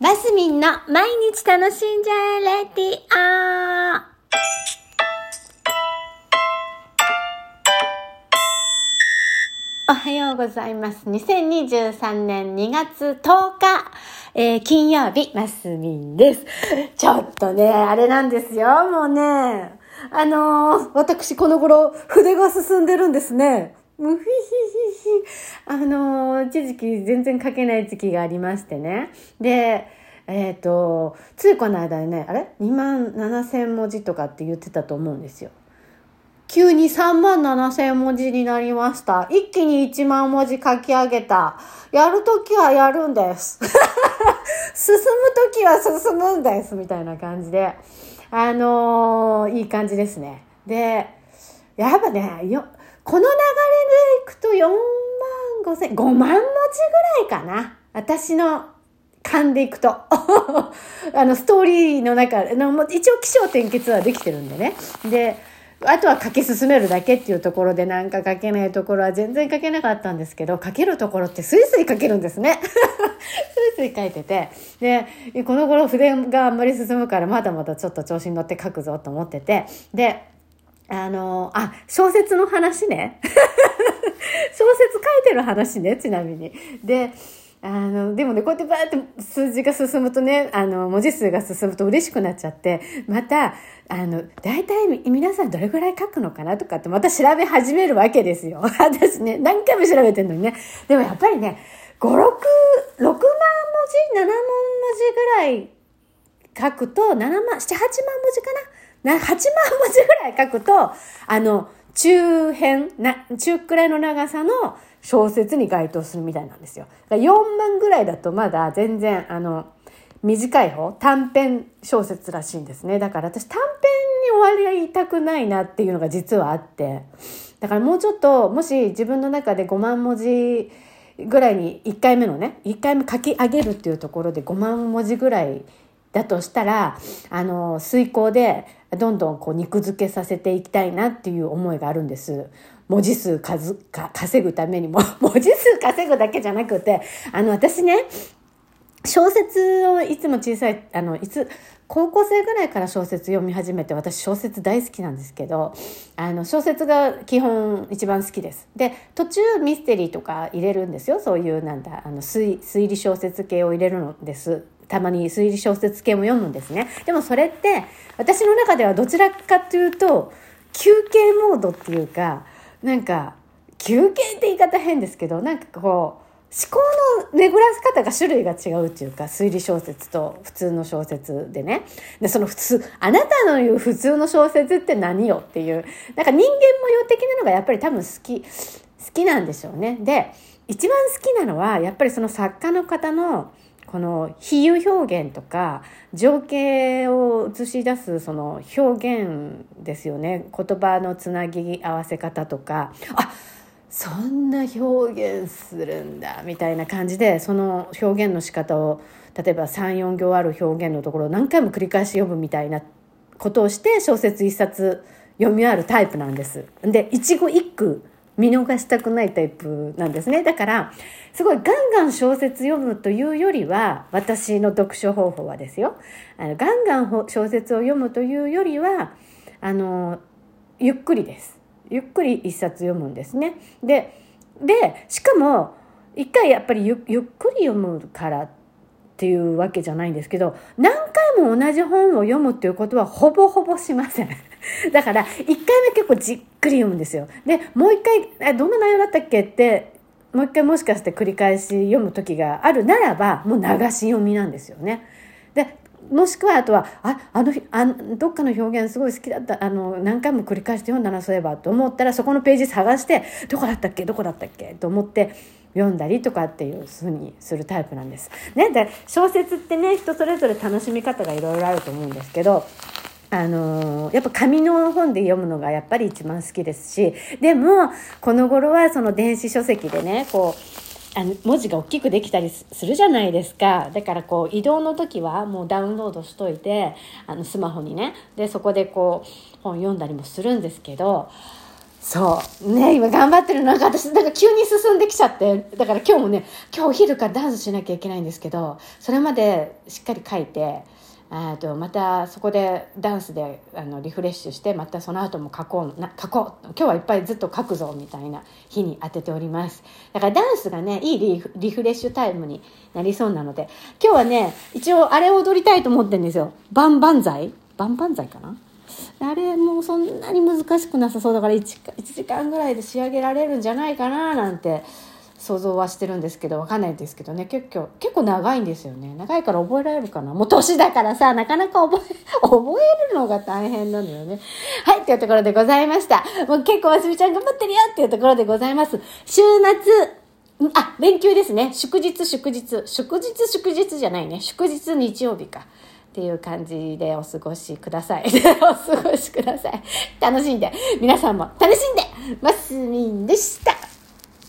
バスミンの毎日楽しんじゃえレディオおはようございます。2023年2月10日、えー金曜日、マスミンです。ちょっとね、あれなんですよ、もうね。あのー私この頃、筆が進んでるんですね。むひひひひ。あの一時期全然書けない時期がありましてね。で、えっ、と、ついこの間ね、あれ ?2 万7千文字とかって言ってたと思うんですよ。急に3万7千文字になりました。一気に1万文字書き上げた。やるときはやるんです。進むときは進むんです。みたいな感じで。あのーいい感じですね。で、やっぱね、よ、この流れでいくと4万5千、5万文字ぐらいかな。私の勘でいくと。あの、ストーリーの中、の一応起承転結はできてるんでね。で、あとは書き進めるだけっていうところでなんか書けないところは全然書けなかったんですけど、書けるところってスイスイ書けるんですね。スイスイ書いてて。で、この頃筆があんまり進むからまだまだちょっと調子に乗って書くぞと思ってて。で、あの、あ、小説の話ね。小説書いてる話ね、ちなみに。で、あの、でもね、こうやってバーって数字が進むとね、あの、文字数が進むと嬉しくなっちゃって、また、あの、大体皆さんどれぐらい書くのかなとかってまた調べ始めるわけですよ。私ね、何回も調べてるのにね。でもやっぱりね、5、6、6万文字、7万文字ぐらい書くと、7万、7、8万文字かなな ?8 万文字ぐらい書くと、あの、中編、な、中くらいの長さの小説に該当するみたいなんですよ。だから4万ぐらいだとまだ全然、あの、短い方、短編小説らしいんですね。だから私短編に終わりたくないなっていうのが実はあって。だからもうちょっと、もし自分の中で5万文字ぐらいに1回目のね、1回目書き上げるっていうところで5万文字ぐらいだとしたら、あの、遂行でどんどんこう肉付けさせていきたいなっていう思いがあるんです。文字数数か稼ぐためにも、文字数稼ぐだけじゃなくて、あの、私ね、小説をいつも小さい、あの、いつ、高校生ぐらいから小説読み始めて、私小説大好きなんですけど、あの、小説が基本一番好きです。で、途中ミステリーとか入れるんですよ。そういう、なんだ、あの、推推理小説系を入れるのです。たまに推理小説系も読むんですね。でもそれって、私の中ではどちらかというと、休憩モードっていうか、なんか、休憩って言い方変ですけど、なんかこう、思考の巡らせ方が種類が違うっていうか、推理小説と普通の小説でね。で、その普通、あなたの言う普通の小説って何よっていう、なんか人間模様的なのがやっぱり多分好き、好きなんでしょうね。で、一番好きなのは、やっぱりその作家の方の、この比喩表現とか情景を映し出すその表現ですよね言葉のつなぎ合わせ方とかあそんな表現するんだみたいな感じでその表現の仕方を例えば34行ある表現のところを何回も繰り返し読むみたいなことをして小説一冊読み終わるタイプなんです。で一語一句見逃したくないタイプなんですね。だから、すごいガンガン小説読むというよりは、私の読書方法はですよ。あのガンガン小説を読むというよりは、あの、ゆっくりです。ゆっくり一冊読むんですね。で、で、しかも、一回やっぱりゆゆっくり読むからっていうわけじゃないんですけど、何回も同じ本を読むっていうことはほぼほぼしません。だから、一回目結構じっくり読むんですよ。で、もう一回、どんな内容だったっけって、もう一回もしかして繰り返し読む時があるならば、もう流し読みなんですよね。で、もしくはあとは、あ、あの、あどっかの表現すごい好きだった、あの、何回も繰り返して読んだな、そういえば、と思ったら、そこのページ探して、どこだったっけどこだったっけと思って、読んだりとかっていうふうにするタイプなんです。ね、で小説ってね人それぞれ楽しみ方がいろいろあると思うんですけどあのー、やっぱ紙の本で読むのがやっぱり一番好きですしでもこの頃はその電子書籍でねこうあの文字が大きくできたりするじゃないですかだからこう移動の時はもうダウンロードしといてあのスマホにねでそこでこう本読んだりもするんですけどそう。ね、今頑張ってる。なんか私、だか急に進んできちゃって、だから今日もね、今日お昼からダンスしなきゃいけないんですけど、それまでしっかり書いて、とまたそこでダンスであのリフレッシュしてまたその後も書こうな書こう。今日はいっぱいずっと書くぞみたいな日に当てております。だからダンスがねいいリリフレッシュタイムになりそうなので今日はね一応あれを踊りたいと思ってるんですよ。バンバンザイ？バンバンザイかな？あれもそんなに難しくなさそうだから 1, 1時間ぐらいで仕上げられるんじゃないかななんて想像はしてるんですけどわかんないですけどね。結構結構長いんですよね。長いから覚えられるかな。もう年だからさなかなか覚え 覚えるのが大変なのよね。はいというところでございました。もう結構ますみちゃん頑張ってるよ。っていうところでございます。週末あ連休ですね。祝日祝日。祝日祝日じゃないね。祝日日曜日か。っていう感じでお過ごしください。お過ごしください。楽しんで、皆さんも楽しんで、マスミンでした。